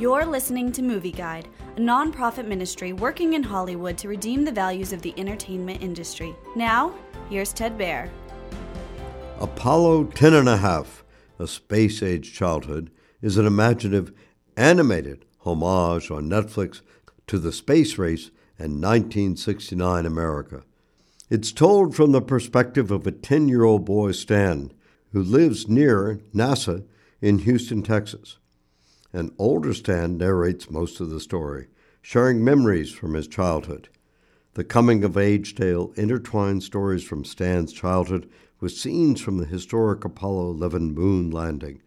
You're listening to Movie Guide, a nonprofit ministry working in Hollywood to redeem the values of the entertainment industry. Now, here's Ted Baehr. Apollo 10 and a half, A Space Age Childhood, is an imaginative, animated homage on Netflix to the space race and 1969 America. It's told from the perspective of a 10 year old boy, Stan, who lives near NASA in Houston, Texas. An older Stan narrates most of the story, sharing memories from his childhood. The coming of age tale intertwines stories from Stan's childhood with scenes from the historic Apollo 11 moon landing.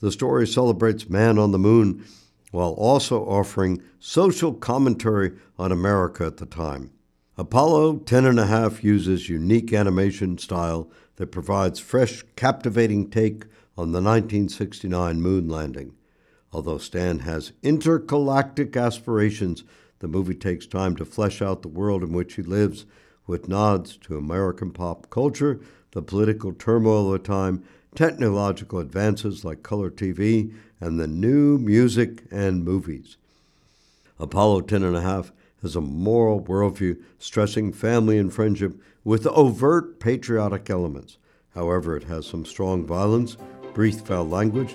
The story celebrates man on the moon while also offering social commentary on America at the time. Apollo 10 and a half uses unique animation style that provides fresh, captivating take on the 1969 moon landing. Although Stan has intergalactic aspirations, the movie takes time to flesh out the world in which he lives, with nods to American pop culture, the political turmoil of the time, technological advances like color TV, and the new music and movies. Apollo 10 and a half has a moral worldview stressing family and friendship with overt patriotic elements. However, it has some strong violence, brief foul language,